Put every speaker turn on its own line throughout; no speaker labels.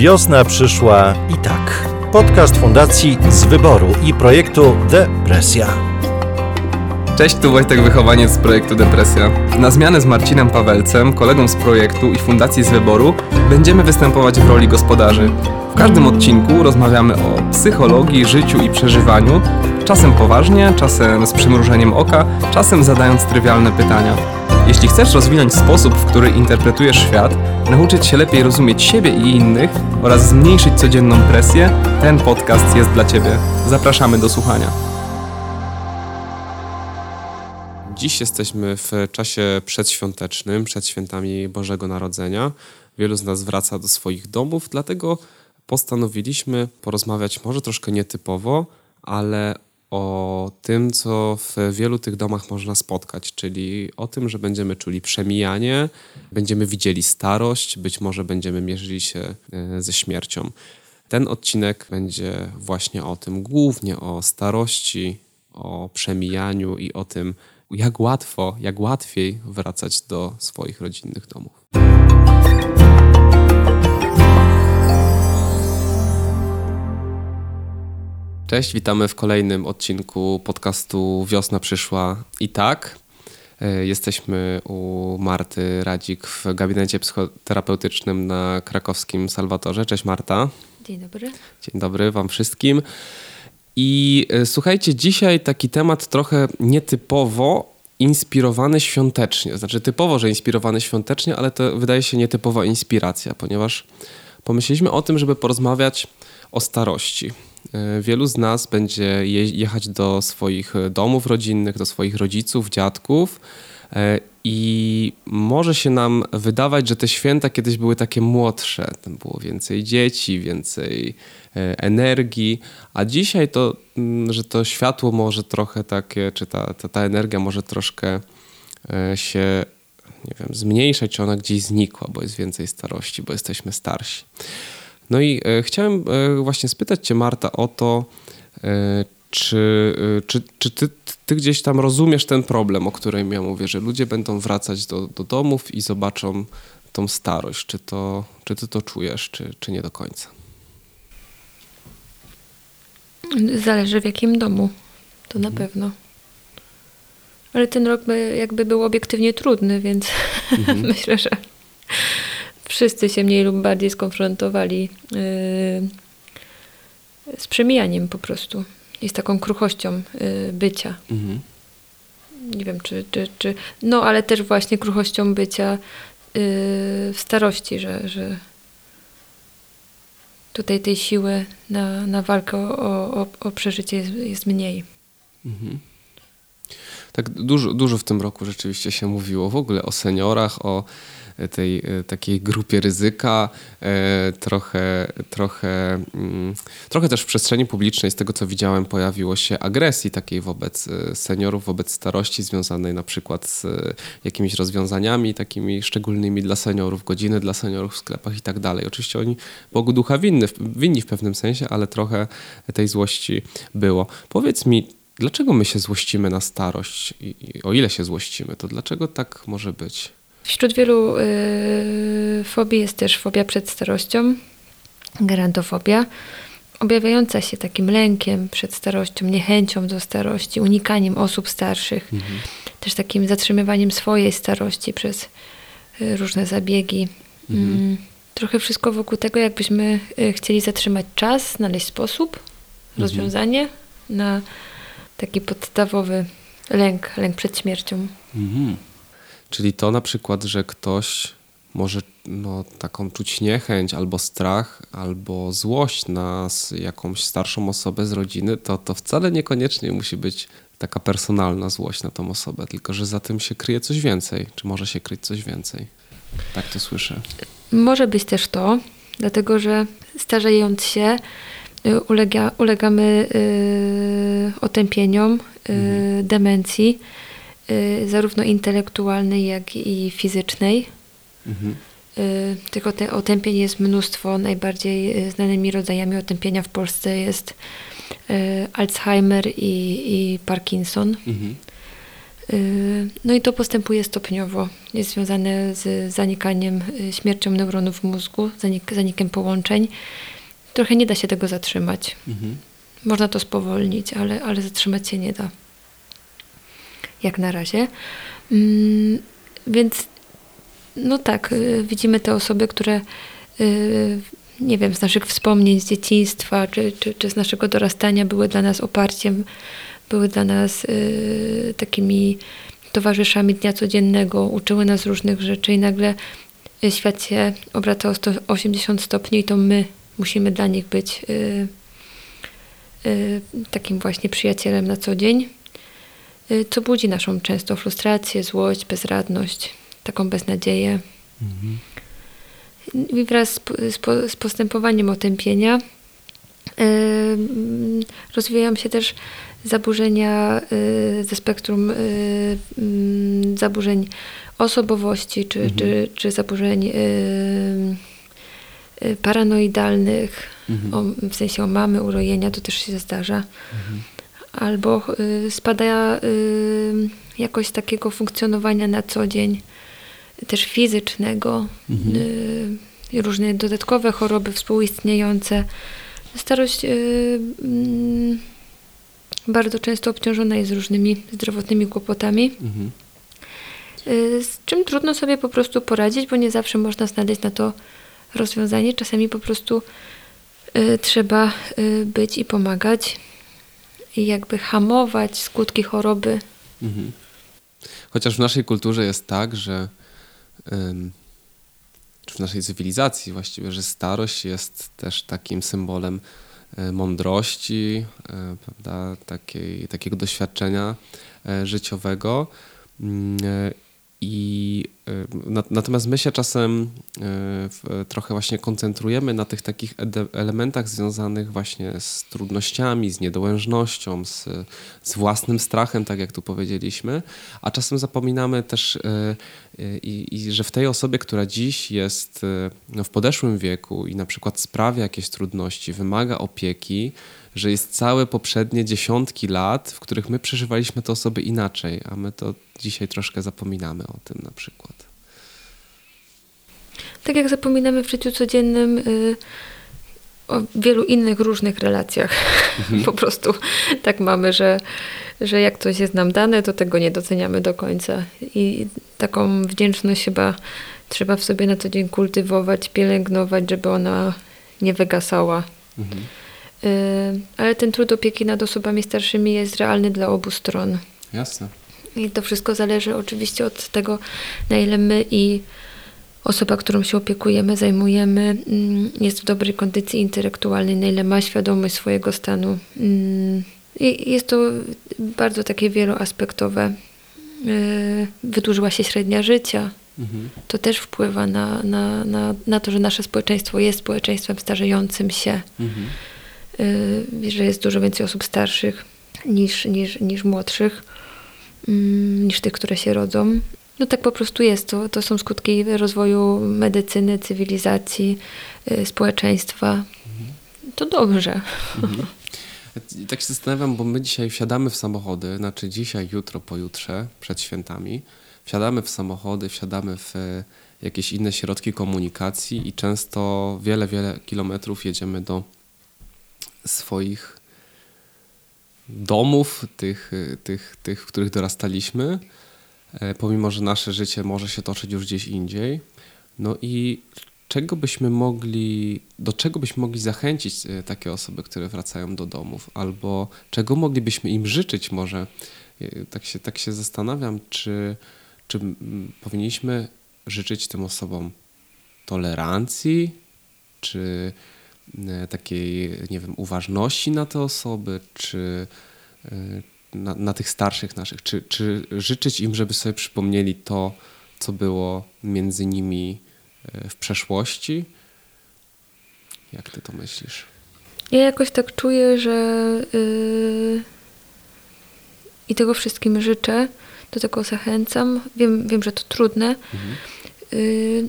Wiosna przyszła i tak. Podcast Fundacji z Wyboru i projektu Depresja.
Cześć, tu Wojtek Wychowaniec z projektu Depresja. Na zmianę z Marcinem Pawelcem, kolegą z projektu i Fundacji z Wyboru, będziemy występować w roli gospodarzy. W każdym odcinku rozmawiamy o psychologii, życiu i przeżywaniu, czasem poważnie, czasem z przymrużeniem oka, czasem zadając trywialne pytania. Jeśli chcesz rozwinąć sposób, w który interpretujesz świat, nauczyć się lepiej rozumieć siebie i innych oraz zmniejszyć codzienną presję, ten podcast jest dla Ciebie. Zapraszamy do słuchania. Dziś jesteśmy w czasie przedświątecznym, przed świętami Bożego Narodzenia. Wielu z nas wraca do swoich domów, dlatego postanowiliśmy porozmawiać może troszkę nietypowo, ale o tym, co w wielu tych domach można spotkać, czyli o tym, że będziemy czuli przemijanie, będziemy widzieli starość, być może będziemy mierzyli się e, ze śmiercią. Ten odcinek będzie właśnie o tym, głównie o starości, o przemijaniu i o tym, jak łatwo, jak łatwiej wracać do swoich rodzinnych domów. Cześć, witamy w kolejnym odcinku podcastu Wiosna przyszła i tak. E, jesteśmy u Marty Radzik w gabinecie psychoterapeutycznym na krakowskim Salwatorze. Cześć Marta.
Dzień dobry.
Dzień dobry Wam wszystkim. I e, słuchajcie, dzisiaj taki temat trochę nietypowo inspirowany świątecznie. Znaczy typowo, że inspirowany świątecznie, ale to wydaje się nietypowa inspiracja, ponieważ pomyśleliśmy o tym, żeby porozmawiać o starości. E, wielu z nas będzie jechać do swoich domów rodzinnych, do swoich rodziców, dziadków e, i może się nam wydawać, że te święta kiedyś były takie młodsze. Tam było więcej dzieci, więcej e, energii, a dzisiaj to, mm, że to światło może trochę takie, czy ta, ta, ta energia może troszkę się nie wiem, zmniejszać, czy ona gdzieś znikła, bo jest więcej starości, bo jesteśmy starsi. No i e, chciałem e, właśnie spytać Cię, Marta, o to, e, czy, czy, czy ty, ty, gdzieś tam rozumiesz ten problem, o którym ja mówię, że ludzie będą wracać do, do domów i zobaczą tą starość. Czy, to, czy ty to czujesz, czy, czy nie do końca?
Zależy w jakim domu, to na mhm. pewno. Ale ten rok by, jakby był obiektywnie trudny, więc mhm. myślę, że wszyscy się mniej lub bardziej skonfrontowali yy, z przemijaniem po prostu i z taką kruchością yy, bycia. Mhm. Nie wiem, czy, czy, czy. No, ale też właśnie kruchością bycia yy, w starości, że, że tutaj tej siły na, na walkę o, o, o przeżycie jest, jest mniej. Mhm.
Tak dużo, dużo w tym roku rzeczywiście się mówiło w ogóle o seniorach, o tej e, takiej grupie ryzyka, e, trochę, trochę, mm, trochę też w przestrzeni publicznej, z tego co widziałem, pojawiło się agresji takiej wobec e, seniorów, wobec starości związanej na przykład z jakimiś rozwiązaniami takimi szczególnymi dla seniorów, godziny dla seniorów w sklepach i tak dalej. Oczywiście oni Bogu ducha winny, winni w pewnym sensie, ale trochę tej złości było. Powiedz mi, dlaczego my się złościmy na starość? I, i o ile się złościmy, to dlaczego tak może być?
Wśród wielu y, fobii jest też fobia przed starością, gerantofobia, objawiająca się takim lękiem przed starością, niechęcią do starości, unikaniem osób starszych, mhm. też takim zatrzymywaniem swojej starości przez y, różne zabiegi. Mhm. Mm, trochę wszystko wokół tego, jakbyśmy y, chcieli zatrzymać czas, znaleźć sposób, mhm. rozwiązanie na taki podstawowy lęk, lęk przed śmiercią. Mhm.
Czyli to na przykład, że ktoś może no, taką czuć niechęć albo strach, albo złość na jakąś starszą osobę z rodziny, to, to wcale niekoniecznie musi być taka personalna złość na tą osobę, tylko że za tym się kryje coś więcej, czy może się kryć coś więcej. Tak to słyszę.
Może być też to, dlatego że starzejąc się, y, ulega, ulegamy yy, otępieniom, yy, mhm. demencji zarówno intelektualnej, jak i fizycznej. Mhm. Y, tych otępień jest mnóstwo. Najbardziej y, znanymi rodzajami otępienia w Polsce jest Alzheimer i, i Parkinson. Mhm. No i to postępuje stopniowo. Jest związane z zanikaniem, śmiercią neuronów w mózgu, zanik, zanikiem połączeń. Trochę nie da się tego zatrzymać. Mhm. Można to spowolnić, ale, ale zatrzymać się nie da. Jak na razie. Mm, więc no tak, y, widzimy te osoby, które y, nie wiem, z naszych wspomnień z dzieciństwa czy, czy, czy z naszego dorastania były dla nas oparciem, były dla nas y, takimi towarzyszami dnia codziennego, uczyły nas różnych rzeczy i nagle świat się obraca o 180 stopni i to my musimy dla nich być takim właśnie przyjacielem na co dzień, co budzi naszą często frustrację, złość, bezradność, taką beznadzieję. Mhm. I wraz z, z, z postępowaniem otępienia rozwijają się też zaburzenia ze spektrum mm, zaburzeń osobowości czy, mhm. czy, czy zaburzeń Y, paranoidalnych, mhm. o, w sensie o mamy, urojenia, to też się zdarza. Mhm. Albo y, spada y, jakość takiego funkcjonowania na co dzień, też fizycznego, mhm. y, różne dodatkowe choroby współistniejące. Starość mm, bardzo często obciążona jest różnymi zdrowotnymi kłopotami. Mhm. Z czym trudno sobie po prostu poradzić, bo nie zawsze można znaleźć na to rozwiązanie. Czasami po prostu trzeba być i pomagać i jakby hamować skutki choroby. Mhm.
Chociaż w naszej kulturze jest tak, że czy w naszej cywilizacji właściwie, że starość jest też takim symbolem y, mądrości, y, prawda, takiej, takiego doświadczenia y, życiowego. Mm, i natomiast my się czasem y, trochę właśnie koncentrujemy na tych takich elementach związanych właśnie z trudnościami, z niedołężnością, z, z własnym strachem, tak jak tu powiedzieliśmy, a czasem zapominamy też, y, i, i że w tej osobie, która dziś jest w podeszłym wieku i na przykład sprawia jakieś trudności, wymaga opieki, że jest całe poprzednie dziesiątki lat, w których my przeżywaliśmy te osoby inaczej, a my to dzisiaj troszkę zapominamy o tym na przykład.
Tak jak zapominamy w życiu codziennym y, o wielu innych różnych relacjach. Mhm. po prostu tak mamy, że, że jak coś jest nam dane, to tego nie doceniamy do końca. I taką wdzięczność chyba trzeba w sobie na co dzień kultywować, pielęgnować, żeby ona nie wygasała. Mhm. Y, ale ten trud opieki nad osobami starszymi jest realny dla obu stron.
Jasne.
I to wszystko zależy oczywiście od tego, na ile my i osoba, którą się opiekujemy, zajmujemy, mm, jest w dobrej kondycji intelektualnej, na ile ma świadomość swojego stanu. Mm, I jest to bardzo takie wieloaspektowe. Y, wydłużyła się średnia życia. Mhm. To też wpływa na, na, na, na to, że nasze społeczeństwo jest społeczeństwem starzejącym się. Mhm. Y, że jest dużo więcej osób starszych niż, niż, niż młodszych, mm, niż tych, które się rodzą. No tak po prostu jest. To, to są skutki rozwoju medycyny, cywilizacji, y, społeczeństwa. Mhm. To dobrze. Mhm.
Tak się zastanawiam, bo my dzisiaj wsiadamy w samochody, znaczy dzisiaj, jutro, pojutrze, przed świętami, wsiadamy w samochody, wsiadamy w e, jakieś inne środki komunikacji i często wiele, wiele kilometrów jedziemy do swoich domów, tych, tych, tych, w których dorastaliśmy, pomimo że nasze życie może się toczyć już gdzieś indziej. No i czego byśmy mogli, do czego byśmy mogli zachęcić e, takie osoby, które wracają do domów, albo czego moglibyśmy im życzyć może? E, tak się, tak się zastanawiam, czy, czy powinniśmy życzyć tym osobom tolerancji, czy E, takiej, nie wiem, uważności na te osoby, czy e, na, na, tych starszych naszych, czy, czy życzyć im, żeby sobie przypomnieli to, co było między nimi e, w przeszłości? Jak ty to myślisz?
Ja jakoś tak czuję, że yy, i tego wszystkim życzę, do tego zachęcam. Wiem, wiem że to trudne. Mhm. Yy,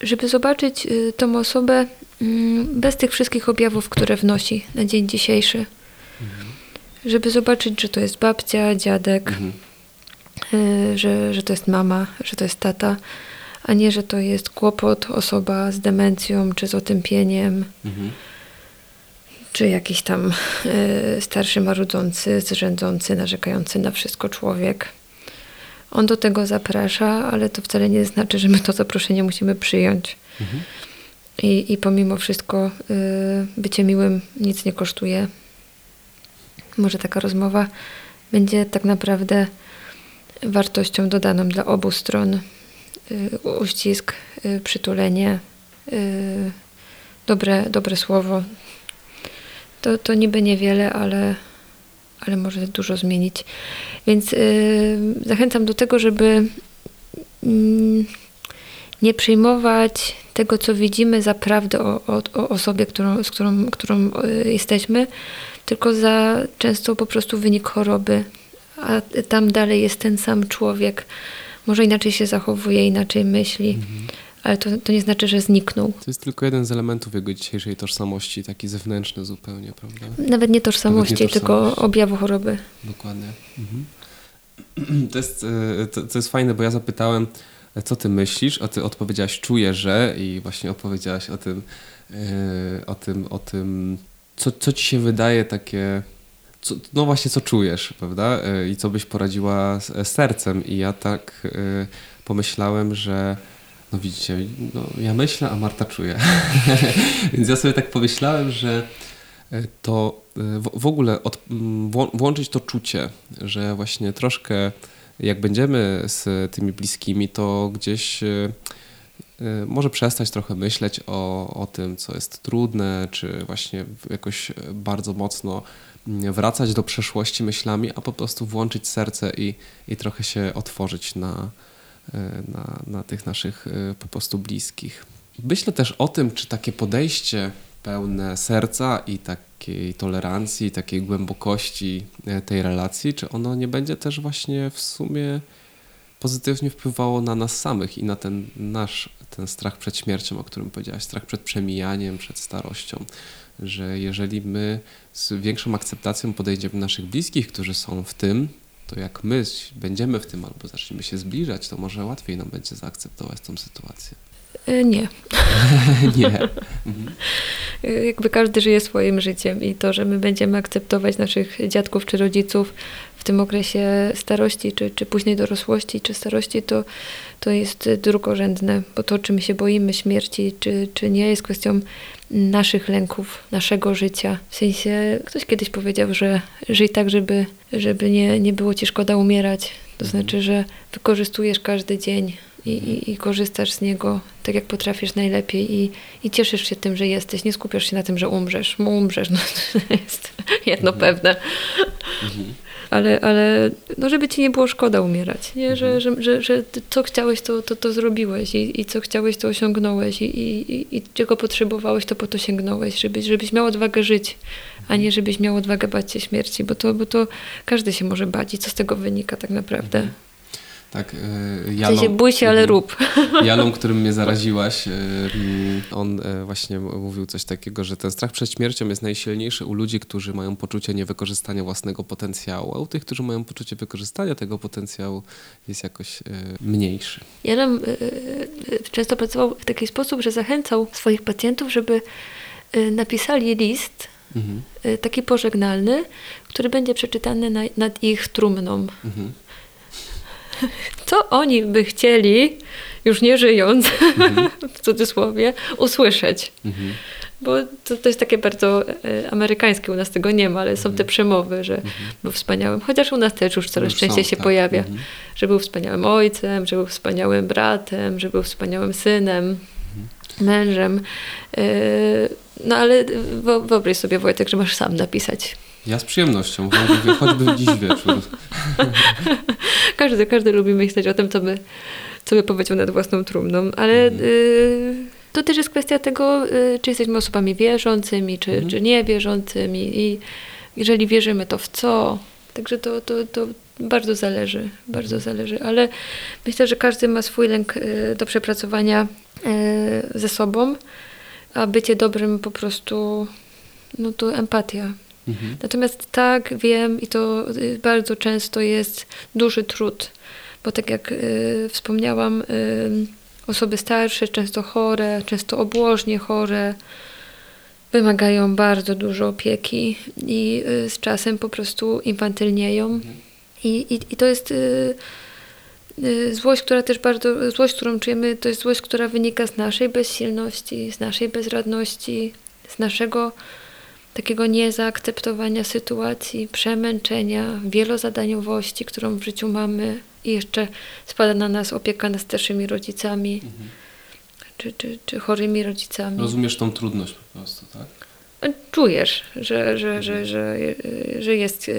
żeby zobaczyć y, tą osobę mm, bez tych wszystkich objawów, które wnosi na dzień dzisiejszy. Mhm. Żeby zobaczyć, że to jest babcia, dziadek, mhm. y, że, że to jest mama, że to jest tata, a nie, że to jest kłopot, osoba z demencją czy z otępieniem. Mhm czy jakiś tam y, starszy, marudzący, zrzędzący, narzekający na wszystko człowiek. On do tego zaprasza, ale to wcale nie znaczy, że my to zaproszenie musimy przyjąć. Mhm. I, I pomimo wszystko y, bycie miłym nic nie kosztuje. Może taka rozmowa będzie tak naprawdę wartością dodaną dla obu stron. Y, uścisk, y, przytulenie, y, dobre, dobre słowo, to, to niby niewiele, ale, ale może dużo zmienić. Więc zachęcam do tego, żeby yy, nie przyjmować tego, co widzimy za prawdę o, o, o osobie, którą, z którą, którą yy, jesteśmy, tylko za często po prostu wynik choroby, a tam dalej jest ten sam człowiek. Może inaczej się zachowuje, inaczej myśli. Mhm ale to, to nie znaczy, że zniknął.
To jest tylko jeden z elementów jego dzisiejszej tożsamości, taki zewnętrzny zupełnie, prawda?
Nawet nie tożsamości, Nawet nie tożsamości. tylko objawu choroby.
Dokładnie. Mhm. To, jest, e, to, to jest fajne, bo ja zapytałem, e, co ty myślisz, a ty odpowiedziałaś, czuję, że i właśnie opowiedziałaś o tym, e, o tym, o tym co, co ci się wydaje takie co, no właśnie, co czujesz, prawda? I co byś poradziła z sercem. I ja tak pomyślałem, że no widzicie, no, ja myślę, a Marta czuje. Więc ja sobie tak pomyślałem, że e, to e, w, w ogóle od, włączyć to czucie, że właśnie troszkę jak będziemy z tymi bliskimi, to gdzieś e, może przestać trochę myśleć o, o tym, co jest trudne, czy właśnie jakoś bardzo mocno wracać do przeszłości myślami, a po prostu włączyć serce i, i trochę się otworzyć na, E, na, na tych naszych e, po prostu bliskich. Myślę też o tym, czy takie podejście pełne serca i takiej tolerancji, takiej głębokości e, tej relacji, czy ono nie będzie też właśnie w sumie pozytywnie wpływało na nas samych i na ten nasz ten strach przed śmiercią, o którym powiedziałaś, strach przed przemijaniem, przed starością, że jeżeli my z większą akceptacją podejdziemy naszych bliskich, którzy są w tym, to jak my będziemy w tym albo zaczniemy się zbliżać, to może łatwiej nam będzie zaakceptować tą sytuację.
E, nie.
nie.
E, jakby każdy żyje swoim życiem i to, że my będziemy akceptować naszych dziadków czy rodziców w tym okresie starości, czy, czy późnej dorosłości, czy starości, to, to jest drugorzędne, bo to, czy my się boimy śmierci, czy, czy nie, jest kwestią naszych lęków, naszego życia. W sensie, ktoś kiedyś powiedział, że żyj tak, żeby, żeby nie, nie było ci szkoda umierać. To mhm. znaczy, że wykorzystujesz każdy dzień i, i, i, korzystasz z niego tak, jak potrafisz najlepiej i, i cieszysz się tym, że jesteś. Nie skupiasz się na tym, że umrzesz. Umrzesz, no to jest jedno mhm. pewne. Mhm ale, ale no żeby ci nie było szkoda umierać, nie? Że, mhm. że, że, że co chciałeś, to, to, to zrobiłeś i, i co chciałeś, to osiągnąłeś i, i, i czego potrzebowałeś, to po to sięgnąłeś, żebyś, żebyś miał odwagę żyć, a nie żebyś miał odwagę bać się śmierci, bo to, bo to każdy się może bać i co z tego wynika tak naprawdę.
Tak,
yy, Jalą, się bój się, ale mhm. rób.
Jalą, którym mnie zaraziłaś, yy, on yy, właśnie mówił coś takiego, że ten strach przed śmiercią jest najsilniejszy u ludzi, którzy mają poczucie niewykorzystania własnego potencjału, a u tych, którzy mają poczucie wykorzystania tego potencjału jest jakoś mniejszy.
Jalem często pracował w taki sposób, że zachęcał swoich pacjentów, żeby napisali list mhm. taki pożegnalny, który będzie przeczytany na, nad ich trumną. Mhm co oni by chcieli, już nie żyjąc, mhm. w cudzysłowie, usłyszeć. Mhm. Bo to, to jest takie bardzo e, amerykańskie, u nas tego nie ma, ale są te mhm. przemowy, że mhm. był wspaniałym, chociaż u nas też już coraz już częściej są, się tak. pojawia, że był wspaniałym ojcem, że był wspaniałym bratem, że był wspaniałym synem, mężem. E, no ale wyobraź sobie Wojtek, że masz sam napisać
ja z przyjemnością, choćby, choćby dziś wieczór.
każdy, każdy lubi myśleć o tym, co by, co by powiedział nad własną trumną, ale mhm. y, to też jest kwestia tego, y, czy jesteśmy osobami wierzącymi, czy, mhm. czy niewierzącymi i jeżeli wierzymy, to w co. Także to, to, to bardzo zależy, bardzo mhm. zależy, ale myślę, że każdy ma swój lęk y, do przepracowania y, ze sobą, a bycie dobrym po prostu, no to empatia Mhm. Natomiast tak, wiem i to y, bardzo często jest duży trud, bo tak jak y, wspomniałam, y, osoby starsze, często chore, często obłożnie chore, wymagają bardzo dużo opieki i y, z czasem po prostu infantylnieją. Mhm. I, i, I to jest y, y, złość, która też bardzo, złość, którą czujemy, to jest złość, która wynika z naszej bezsilności, z naszej bezradności, z naszego takiego niezaakceptowania sytuacji, przemęczenia, wielozadaniowości, którą w życiu mamy i jeszcze spada na nas opieka nad starszymi rodzicami mhm. czy, czy, czy chorymi rodzicami.
Rozumiesz tą trudność po prostu, tak?
Czujesz, że, że, że, że, że jest e,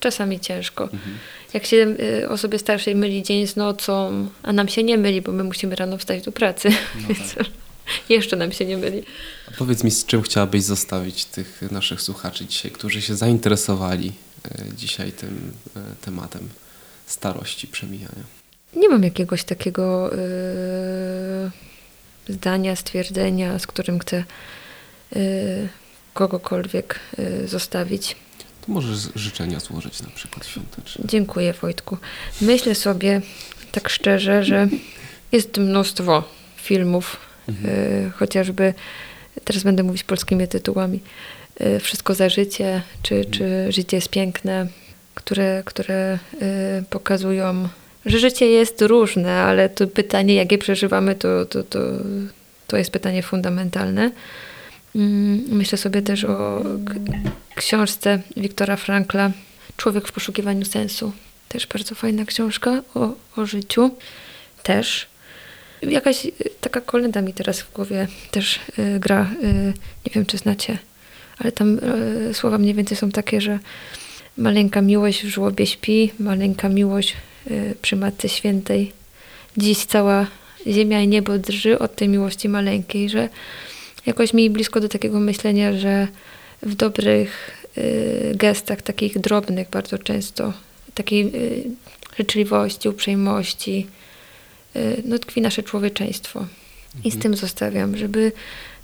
czasami ciężko. Mhm. Jak się e, osobie starszej myli dzień z nocą, a nam się nie myli, bo my musimy rano wstać do pracy. Jeszcze nam się nie myli.
A powiedz mi, z czym chciałabyś zostawić tych naszych słuchaczy dzisiaj, którzy się zainteresowali e, dzisiaj tym e, tematem starości, przemijania?
Nie mam jakiegoś takiego yy, zdania, stwierdzenia, z którym chcę yy, kogokolwiek yy, zostawić.
To możesz życzenia złożyć na przykład świąteczne.
Dziękuję Wojtku. Myślę sobie tak szczerze, że jest mnóstwo filmów Mhm. E, chociażby, teraz będę mówić polskimi tytułami, e, Wszystko za życie, czy, mhm. czy Życie jest piękne, które, które e, pokazują, że życie jest różne, ale to pytanie, jak je przeżywamy, to, to, to, to jest pytanie fundamentalne. Mm, myślę sobie też o książce Wiktora Frankla Człowiek w poszukiwaniu sensu. Też bardzo fajna książka o, o życiu. Też. Jakaś y, taka kolenda mi teraz w głowie też y, gra. Y, nie wiem, czy znacie, ale tam słowa mniej więcej są takie, że maleńka miłość w żłobie śpi, maleńka miłość przy Matce Świętej. Dziś cała ziemia i niebo drży od tej miłości maleńkiej, że jakoś mi blisko do takiego myślenia, że w dobrych gestach, takich drobnych bardzo często, takiej życzliwości, uprzejmości, no, tkwi nasze człowieczeństwo. I z mhm. tym zostawiam, żeby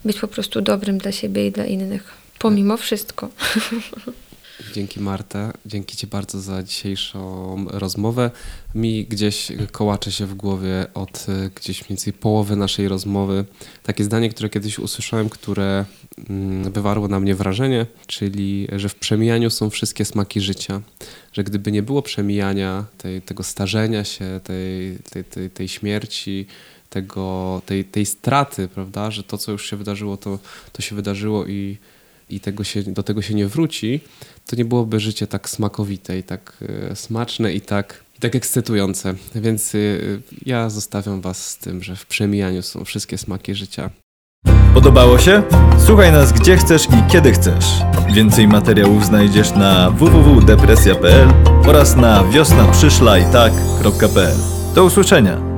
być po prostu dobrym dla siebie i dla innych, pomimo wszystko.
Dzięki Marta, dzięki Ci bardzo za dzisiejszą rozmowę. Mi gdzieś kołacze się w głowie od y, gdzieś mniej więcej połowy naszej rozmowy takie zdanie, które kiedyś usłyszałem, które mm, wywarło na mnie wrażenie, czyli że w przemijaniu są wszystkie smaki życia. Że gdyby nie było przemijania, tej, tego starzenia się, tej, tej, tej, tej śmierci, tego, tej, tej straty, prawda, że to, co już się wydarzyło, to, to się wydarzyło i i tego się, do tego się nie wróci, to nie byłoby życie tak smakowite i tak e, smaczne i tak, i tak ekscytujące. Więc e, ja zostawiam Was z tym, że w przemijaniu są wszystkie smaki życia.
Podobało się? Słuchaj nas gdzie chcesz i kiedy chcesz. Więcej materiałów znajdziesz na www.depresja.pl oraz na wiosnaprzyszlajtak.pl. Do usłyszenia!